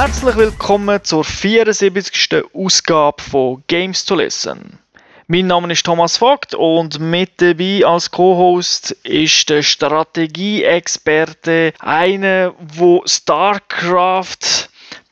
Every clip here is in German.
Herzlich willkommen zur 74. Ausgabe von Games to Listen. Mein Name ist Thomas Vogt und mit dabei als Co-Host ist der Strategieexperte, einer, wo StarCraft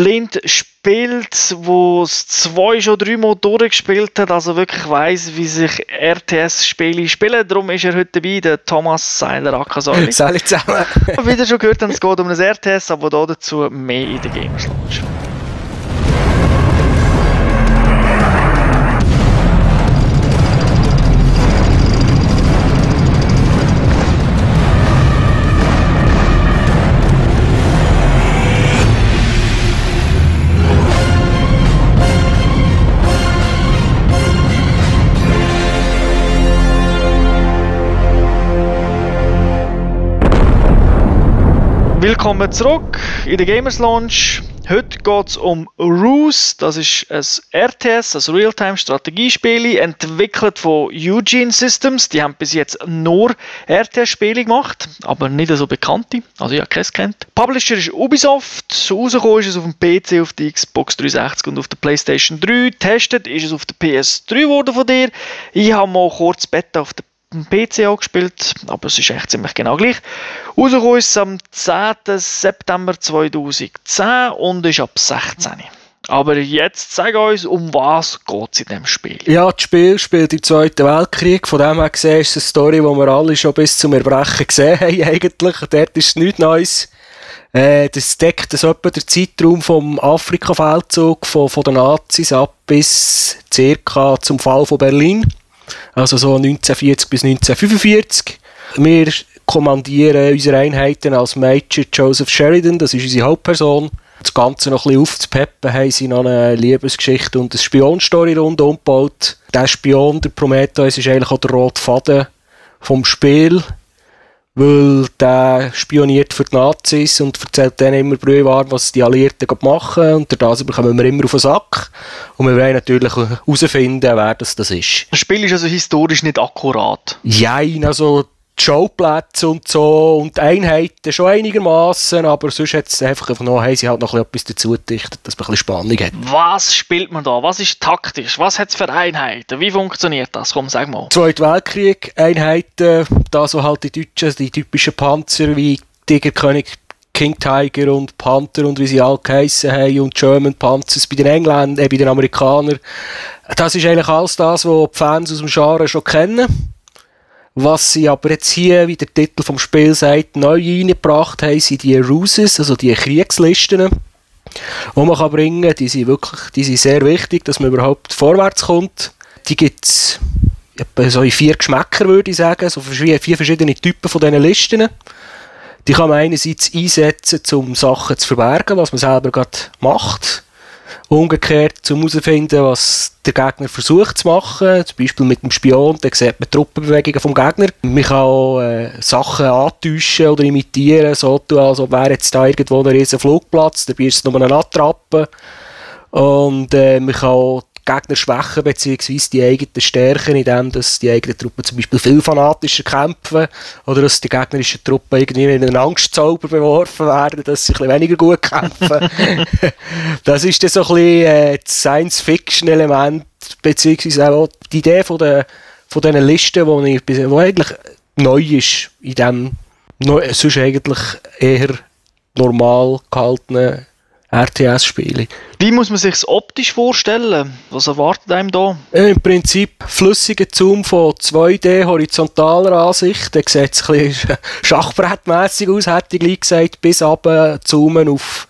blind spielt, wo es zwei schon dreimal durchgespielt hat, also wirklich weiß, wie sich RTS-Spiele spielen. Darum ist er heute dabei, der Thomas Seiler Akasoli. Salut zusammen. Wie ihr schon gehört es geht um ein RTS, aber dazu mehr in der Gamers Willkommen zurück in der Gamers Launch. Heute geht es um Ruse. Das ist ein RTS, ein Realtime-Strategiespiel, entwickelt von Eugene Systems. Die haben bis jetzt nur RTS-Spiele gemacht, aber nicht so bekannte. Also habe keins kennt. Publisher ist Ubisoft. Rausgekommen ist es auf dem PC, auf der Xbox 360 und auf der PlayStation 3. Testet ist es auf der PS3 geworden von dir. Ich habe mal kurz Beta auf der PC angespielt, aber es ist echt ziemlich genau gleich. Rausgekommen ist am 10. September 2010 und ist ab 16. Aber jetzt sag uns, um was geht es in diesem Spiel? Ja, das Spiel spielt im Zweiten Weltkrieg. Von dem her gesehen ist es eine Story, die wir alle schon bis zum Erbrechen gesehen haben, eigentlich. Dort ist nichts Neues. Äh, das deckt das etwa den Zeitraum vom Afrika-Feldzug von, von den Nazis ab bis circa zum Fall von Berlin also so 1940 bis 1945. Wir kommandieren unsere Einheiten als Major Joseph Sheridan, das ist unsere Hauptperson. Das Ganze noch ein bisschen aufzupeppen, haben sie noch eine Liebesgeschichte und eine Spionstory rundum gebaut. Der Spion, der Prometheus, ist eigentlich auch der rote Faden vom Spiel weil der spioniert für die Nazis und erzählt denen immer brühwarm, was die Alliierten machen und das bekommen wir immer auf den Sack und wir wollen natürlich herausfinden, wer das, das ist. Das Spiel ist also historisch nicht akkurat? Jein, also die Schauplätze und so und Einheiten schon einigermaßen, aber sonst hat es einfach noch, haben sie halt noch etwas dazu gedichtet, dass man ein bisschen Spannung hat. Was spielt man da? Was ist taktisch? Was hat es für Einheiten? Wie funktioniert das? Komm, sag mal. Zweiter Weltkrieg, Einheiten, da so halt die deutschen, die typischen Panzer wie Tigerkönig, King Tiger und Panther und wie sie alle geheissen haben und German Panzers bei den Engländern, äh, bei den Amerikanern. Das ist eigentlich alles das, was die Fans aus dem Genre schon kennen. Was sie aber jetzt hier, wie der Titel vom Spiel sagt, neu reingebracht haben, sind die Ruses, also die Kriegslisten, die man kann bringen kann. Die sind wirklich die sind sehr wichtig, dass man überhaupt vorwärts kommt. Die gibt es so in vier Geschmäcker, würde ich sagen, so vier verschiedene Typen von diesen Listen. Die kann man einerseits einsetzen, um Sachen zu verbergen, was man selber gerade macht. Umgekehrt, um herauszufinden, was der Gegner versucht zu machen, zum Beispiel mit dem Spion, dann sieht man Truppenbewegungen vom Gegner. Man kann auch äh, Sachen antäuschen oder imitieren, so tun, als ob wäre jetzt da irgendwo ein riesen Flugplatz, dabei ist es nur eine Attrappe. Und äh, man kann auch Gegner schwächen bzw. die eigenen Stärken, indem dass die eigenen Truppen zum Beispiel viel fanatischer kämpfen oder dass die gegnerischen Truppen irgendwie in einen Angstzauber beworfen werden, dass sie ein bisschen weniger gut kämpfen. das ist dann so ein bisschen äh, das Science-Fiction-Element bzw. auch die Idee von, der, von diesen Listen, wo, ich, wo eigentlich neu ist in dem sonst eigentlich eher normal gehaltenen RTS-Spiele. Wie muss man sich das optisch vorstellen? Was erwartet einem da? Äh, Im Prinzip flüssiger Zoom von 2D horizontaler Ansicht. Der sieht es ein bisschen schachbrettmässig aus, hätte ich gesagt, bis runter zoomen auf,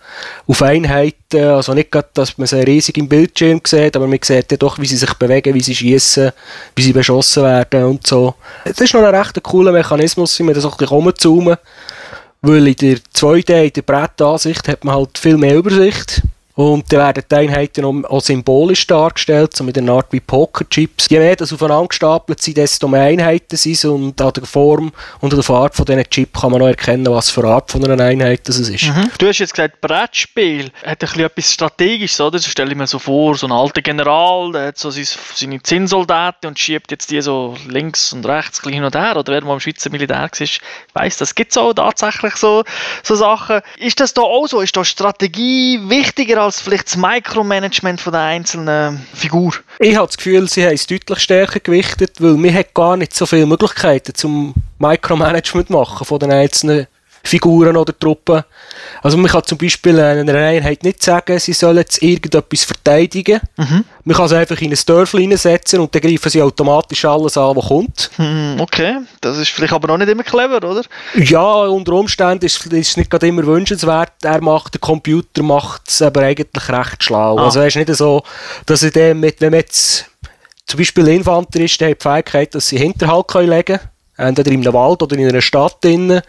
auf Einheiten. Also nicht gerade, dass man sie riesig im Bildschirm sieht, aber man sieht ja doch, wie sie sich bewegen, wie sie schießen, wie sie beschossen werden und so. Das ist noch ein recht cooler Mechanismus, wenn man das auch ein bisschen rumzoomen weil in der 2D, in der Brettansicht, hat man halt viel mehr Übersicht. Und dann werden die Einheiten auch symbolisch dargestellt, so mit einer Art wie Pokerchips. Je mehr das aufeinander gestapelt sind, desto mehr Einheiten sind es und an der Form und an der Farbe von diesen Chip kann man noch erkennen, was für eine Art von einer Einheit das ist. Mhm. Du hast jetzt gesagt, Brettspiel hat ein bisschen etwas Strategisches, oder? Das stelle ich mir so vor, so ein alter General, der hat so seine Zinnsoldaten und schiebt jetzt die so links und rechts hin und her. Oder wer mal im Schweizer Militär war, weiss, das gibt es auch tatsächlich so, so Sachen. Ist das da auch so? Ist da Strategie wichtiger als vielleicht das Micromanagement von der einzelnen Figur? Ich habe das Gefühl, sie haben es deutlich stärker gewichtet, weil hat gar nicht so viele Möglichkeiten zum Micromanagement machen von den einzelnen Figuren oder Truppen. Also man kann zum Beispiel einer Einheit nicht sagen, sie sollen jetzt irgendetwas verteidigen. Mhm. Man kann sie einfach in ein Dörfchen reinsetzen und dann greifen sie automatisch alles an, was kommt. Mhm, okay, das ist vielleicht aber noch nicht immer clever, oder? Ja, unter Umständen ist es nicht gerade immer wünschenswert. Er macht, der Computer macht es aber eigentlich recht schlau. Ah. Also es ist nicht so, dass er dem mit, wenn man jetzt zum Beispiel Infanteristen hat die Fähigkeit, dass sie Hinterhalt legen können entweder in einem Wald oder in einer Stadt drin. Und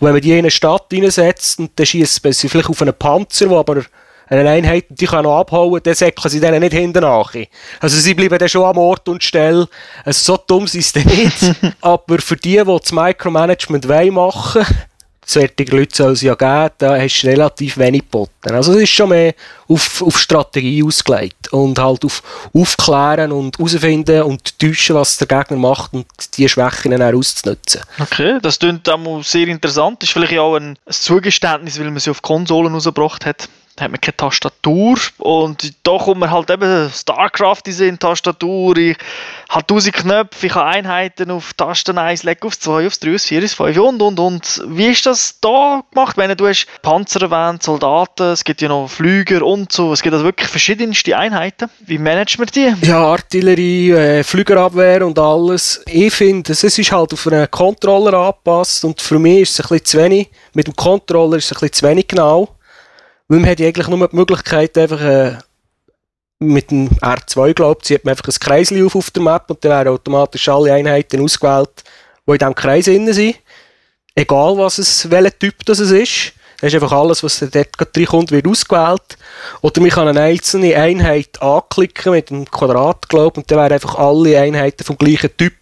wenn man die in eine Stadt reinsetzt und dann schießt sie vielleicht auf einen Panzer, wo aber eine Einheit, die kann noch abhauen, dann säckeln sie denen nicht hinten nach. Also sie bleiben dann schon am Ort und Stelle. Also so dumm sind sie nicht. aber für die, die das Micromanagement machen wollen, solche Leute soll es ja geben, da hast du relativ wenig geboten. Also es ist schon mehr auf, auf Strategie ausgelegt und halt auf Aufklären und herausfinden und täuschen, was der Gegner macht und die Schwächen dann auszunutzen. Okay, das klingt auch sehr interessant. Das ist vielleicht auch ein Zugeständnis, weil man sie auf Konsolen rausgebracht hat da hat man keine Tastatur und da kommt man halt eben StarCraft in Tastatur, ich habe tausend Knöpfe, ich habe Einheiten auf Tasten 1, Leck auf 2, auf 3, auf 4, auf 5 und und und. Wie ist das da gemacht? Wenn du hast Panzer erwähnt, Soldaten, es gibt ja noch Flüger und so, es gibt also wirklich verschiedenste Einheiten. Wie managt man die? Ja, Artillerie, äh, Flügerabwehr und alles. Ich finde, es ist halt auf einen Controller angepasst und für mich ist es ein bisschen zu wenig. Mit dem Controller ist es ein bisschen zu wenig genau. Weil man hat eigentlich nur die Möglichkeit, einfach äh, mit dem R2, glaube ich, zieht man einfach ein Kreisli auf auf der Map und dann werden automatisch alle Einheiten ausgewählt, die in diesem Kreis drin sind. Egal, was es, welcher Typ das ist. Das ist einfach alles, was dort reinkommt, wird ausgewählt. Oder man kann eine einzelne Einheit anklicken mit einem Quadrat, glaube und dann werden einfach alle Einheiten vom gleichen Typ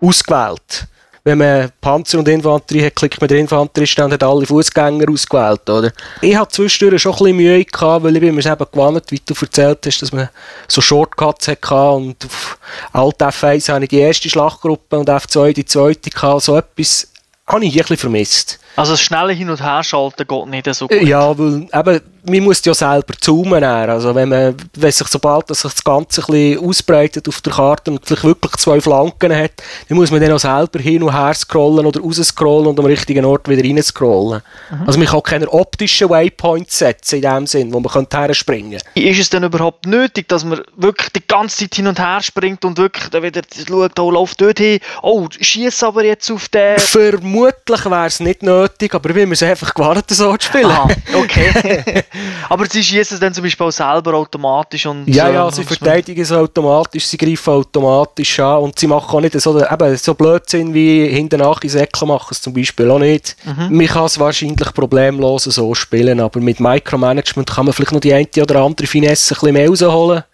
ausgewählt wenn man Panzer und Infanterie hat, klickt man den Infanterist und hat alle Fußgänger ausgewählt, oder? Ich hatte zwischendurch schon ein bisschen Mühe gehabt, weil ich bin mir eben gewohnt, wie du erzählt hast, dass man so Shortcuts hatte und auf Alt F1 hatte ich die erste Schlachtgruppe und F2 die zweite gehabt, so etwas habe ich ein bisschen vermisst. Also das schnelle Hin- und Herschalten geht nicht so gut? Ja, weil eben man muss ja selber zoomen. Also wenn man, wenn sich sobald dass sich das Ganze ein bisschen ausbreitet auf der Karte und vielleicht wirklich zwei Flanken hat, dann muss man dann auch selber hin und her scrollen oder raus scrollen und am richtigen Ort wieder rein scrollen. Mhm. Also man kann keine optischen Waypoints setzen in dem Sinn, wo man her springen Ist es denn überhaupt nötig, dass man wirklich die ganze Zeit hin und her springt und wirklich dann wieder schaut, oh, läuft dort hin, oh, schieß aber jetzt auf den... Vermutlich wäre es nicht nötig, aber ich bin mir einfach gewartet, so zu spielen. Aha, okay. Aber sie schießen es dann zum Beispiel auch selber automatisch und Ja, ja, sie verteidigen es automatisch, sie greifen automatisch an und sie machen auch nicht so, eben, so Blödsinn wie hinten nach in Säckchen machen es zum Beispiel auch nicht. Mhm. Man kann es wahrscheinlich problemlos so spielen, aber mit Micromanagement kann man vielleicht noch die eine oder andere Finesse ein bisschen mehr rausholen.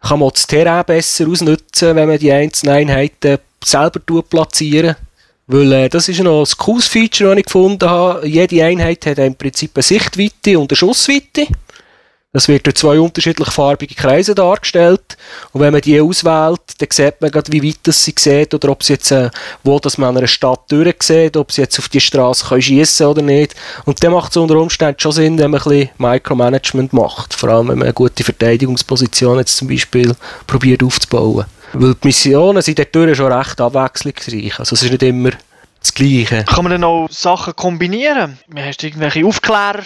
Kann man das Terrain besser ausnutzen, wenn man die einzelnen Einheiten selber platzieren weil äh, das ist noch ein cooles Feature, das ich gefunden habe. Jede Einheit hat im Prinzip eine Sichtweite und eine Schussweite. Das wird durch zwei unterschiedlich farbige Kreise dargestellt. Und wenn man die auswählt, dann sieht man gerade, wie weit das sie sieht oder ob sie jetzt, äh, wo das man an einer Stadt durchsieht, ob sie jetzt auf die Straße schießen oder nicht. Und dann macht es unter Umständen schon Sinn, wenn man ein bisschen Micromanagement macht. Vor allem, wenn man eine gute Verteidigungsposition jetzt zum Beispiel probiert aufzubauen. Weil die Missionen sind dort schon recht abwechslungsreich. Also es ist nicht immer das Gleiche. Kann man dann auch Sachen kombinieren? Hast du irgendwelche Aufklärer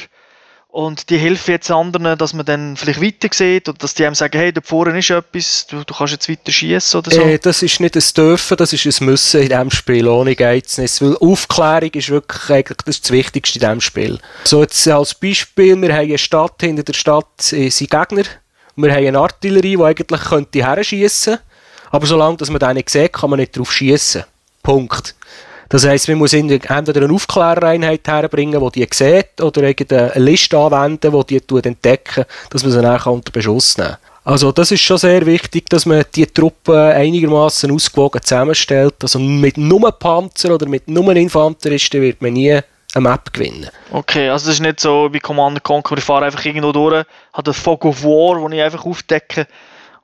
und die helfen jetzt anderen, dass man dann vielleicht weiter sieht oder dass die einem sagen, hey, da vorne ist etwas, du, du kannst jetzt weiter schießen oder so? Äh, das ist nicht ein Dürfen, das ist ein Müssen in diesem Spiel, ohne Geizness, weil Aufklärung ist wirklich eigentlich das, ist das Wichtigste in diesem Spiel. So jetzt als Beispiel, wir haben eine Stadt, hinter der Stadt äh, sind Gegner, wir haben eine Artillerie, die eigentlich könnte her schiessen aber solange dass man den nicht sieht, kann man nicht drauf schießen. Punkt. Das heisst, man muss entweder eine Aufklärereinheit herbringen, die die sieht, oder eine Liste anwenden, die die entdecken, dass man sie dann unter Beschuss nehmen kann. Also das ist schon sehr wichtig, dass man die Truppen einigermaßen ausgewogen zusammenstellt. Also mit nur Panzer oder mit nur Infanteristen wird man nie eine Map gewinnen. Okay, also das ist nicht so wie Command Conquer, ich fahre einfach irgendwo durch, habe den Fog of War, den ich einfach aufdecke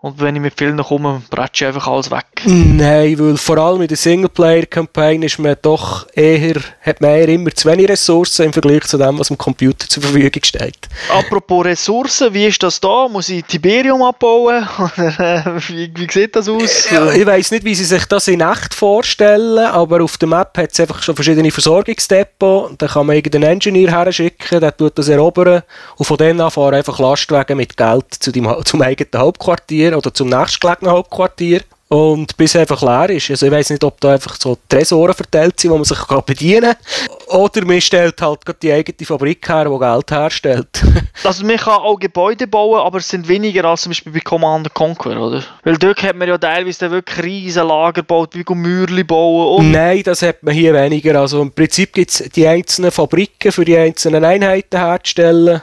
und wenn ich mit vielen komme, bretsche ich einfach alles weg. Nein, weil vor allem in der Singleplayer-Kampagne ist man doch eher, hat man eher immer zu wenig Ressourcen im Vergleich zu dem, was dem Computer zur Verfügung steht. Apropos Ressourcen, wie ist das da? Muss ich Tiberium abbauen? Oder wie, wie sieht das aus? Ja, ich weiß nicht, wie sie sich das in echt vorstellen, aber auf der Map hat es einfach schon verschiedene Versorgungsdepots. Da kann man irgendeinen Engineer her schicken, der tut das erobern und von denen an fahren einfach Lastwagen mit Geld zu dem, zum eigenen Hauptquartier Hauptquartier oder zum nächstgelegenen Hauptquartier und bis er einfach leer ist. Also ich weiß nicht, ob da einfach so Tresoren verteilt sind, wo man sich kann bedienen kann. Oder man stellt halt die eigene Fabrik her, die Geld herstellt. also man kann auch Gebäude bauen, aber es sind weniger als zum Beispiel bei Command Conquer, oder? Weil dort hat man ja teilweise wirklich riesen Lager gebaut, wie Mürli bauen. Und Nein, das hat man hier weniger. Also im Prinzip gibt es die einzelnen Fabriken für die einzelnen Einheiten herzustellen.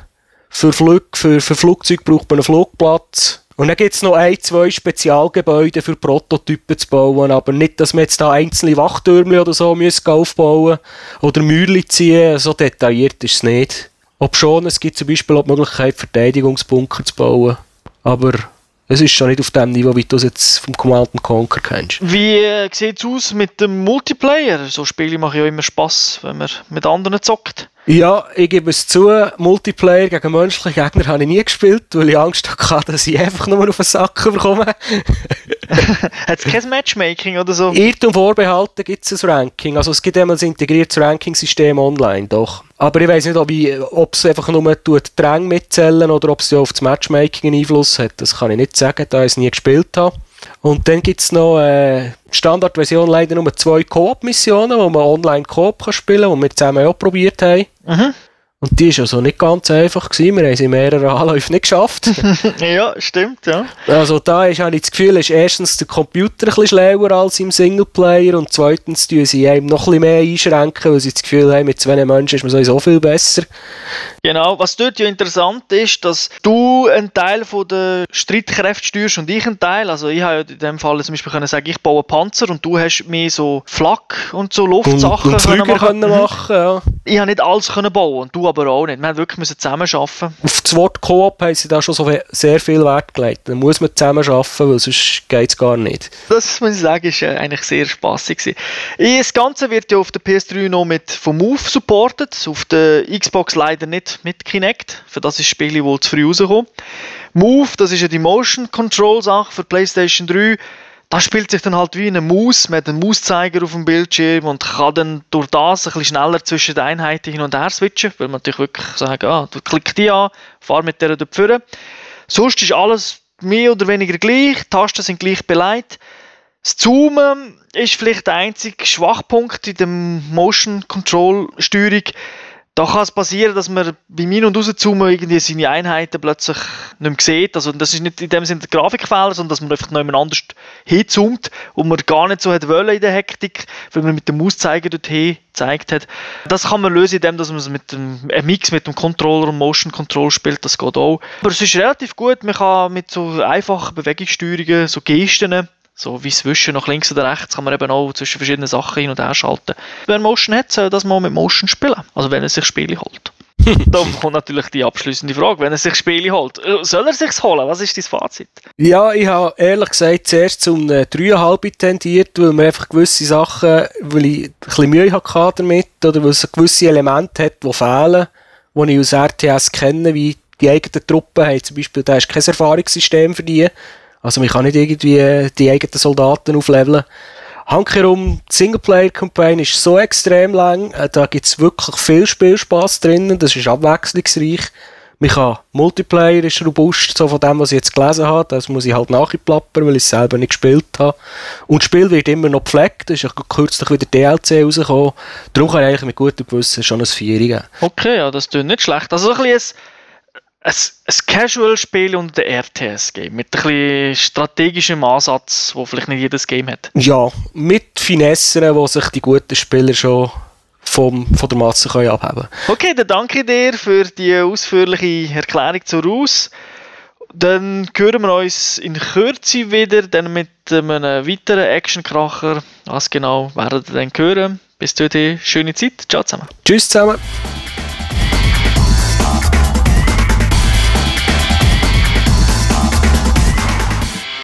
Für, Flug, für, für Flugzeuge braucht man einen Flugplatz und dann gibt es noch ein, zwei Spezialgebäude für Prototypen zu bauen, aber nicht, dass wir jetzt da einzelne Wachtürme oder so müssen aufbauen oder Mäuerchen ziehen, so detailliert ist es nicht. Ob schon, es gibt zum Beispiel auch die Möglichkeit, Verteidigungsbunker zu bauen, aber es ist schon nicht auf dem Niveau, wie du es jetzt vom Command Conquer kennst. Wie äh, sieht es aus mit dem Multiplayer? So Spiele machen ja immer Spaß, wenn man mit anderen zockt. Ja, ich gebe es zu, Multiplayer gegen menschliche Gegner habe ich nie gespielt, weil ich Angst hatte, dass ich einfach nur auf den Sack bekomme. Hat es kein Matchmaking oder so? Irrtum vorbehalten gibt es ein Ranking. Also es gibt einmal ein integriertes Ranking-System online, doch. Aber ich weiß nicht, ob es einfach nur tut, Dränge mitzählen oder ob es ja auf das Matchmaking einen Einfluss hat. Das kann ich nicht sagen, da ich es nie gespielt habe. Und dann gibt es noch äh, Standardversion leider nur zwei Koop-Missionen, wo man online Koop spielen kann, die wir zusammen auch probiert haben. Mhm. Und die war also nicht ganz einfach. Gewesen. Wir haben sie in mehreren Anläufen nicht geschafft. ja, stimmt, ja. Also da ist, habe ich das Gefühl, ist erstens der Computer ein bisschen schlauer als im Singleplayer und zweitens tun sie einem noch ein bisschen mehr einschränken, weil sie das Gefühl haben, mit zwei Menschen ist man sowieso viel besser. Genau, was dort ja interessant ist, dass du einen Teil von der Streitkräfte steuerst und ich einen Teil. Also ich habe ja in dem Fall zum Beispiel können sagen, ich baue Panzer und du hast mir so Flak und so Luftsachen und, und können machen. Können machen ja. Ich habe nicht alles können bauen und du aber auch nicht. Wir haben wirklich zusammen arbeiten. Auf das Wort Koop haben sie da schon so sehr viel Wert gelegt. Da muss man zusammen arbeiten, weil sonst geht es gar nicht. Das muss ich sagen, ist äh, eigentlich sehr spaßig Das Ganze wird ja auf der PS3 noch mit vom Move supported, auf der Xbox leider nicht mit Kinect. Für das ist das Spiel wohl zu früh rausgekommen. Move, das ist ja die Motion Control Sache für PlayStation 3. Da spielt sich dann halt wie eine Maus. Man hat einen Mauszeiger auf dem Bildschirm und kann dann durch das ein bisschen schneller zwischen den Einheiten hin und her switchen, weil man natürlich wirklich sagen, ah, du klickst die an, fahr mit der dort vorne. Sonst ist alles mehr oder weniger gleich, die Tasten sind gleich beleidigt. Das Zoomen ist vielleicht der einzige Schwachpunkt in der Motion Control Steuerung. Da kann es passieren, dass man beim Ein- und Rauszoomen irgendwie seine Einheiten plötzlich nicht mehr sieht. Also das ist nicht in dem Sinne der Grafikfehler, sondern dass man einfach noch jemand anders hinzoomt und man gar nicht so hat wollen in der Hektik, weil man mit dem Mauszeiger dorthin gezeigt hat. Das kann man lösen, indem man es mit dem ein Mix mit dem Controller und Motion Control spielt. Das geht auch. Aber es ist relativ gut. Man kann mit so einfachen Bewegungssteuerungen, so Gesten so wie Zwischen nach links oder rechts kann man eben auch zwischen verschiedenen Sachen hin und her schalten. Wer Motion hat, soll das mal mit Motion spielen. Also wenn er sich Spiele holt. da kommt natürlich die abschließende Frage, wenn er sich Spiele holt. Äh, soll er sich holen? Was ist dein Fazit? Ja, ich habe ehrlich gesagt zuerst zum 3,5 tendiert, weil mir einfach gewisse Sachen, weil ich ein bisschen Mühe hatte damit, oder weil es gewisse Elemente hat, die fehlen, die ich aus RTS kenne, wie die eigenen Truppen haben. Zum Beispiel, da ist kein Erfahrungssystem für die. Also man kann nicht irgendwie die eigenen Soldaten aufleveln. Hankerum, die Singleplayer-Campaign ist so extrem lang, äh, da gibt es wirklich viel Spielspaß drinnen, das ist abwechslungsreich. Man kann, Multiplayer ist robust, so von dem, was ich jetzt gelesen habe, das muss ich halt nachplappern, weil ich es selber nicht gespielt habe. Und das Spiel wird immer noch gepflegt, es ist kürzlich wieder DLC rausgekommen, darum kann ich eigentlich mit gutem Gewissen schon ein Vier geben. Okay, ja, das tut nicht schlecht. Also ein bisschen ein, ein Casual-Spiel und ein RTS-Game mit ein bisschen strategischem Ansatz, wo vielleicht nicht jedes Game hat. Ja, mit Finessen, wo sich die guten Spieler schon vom, von der Masse können abheben Okay, dann danke dir für die ausführliche Erklärung zur Raus. Dann hören wir uns in Kürze wieder, dann mit einem weiteren Actionkracher. Was genau werden wir dann hören? Bis dahin, schöne Zeit. Ciao zusammen. Tschüss zusammen.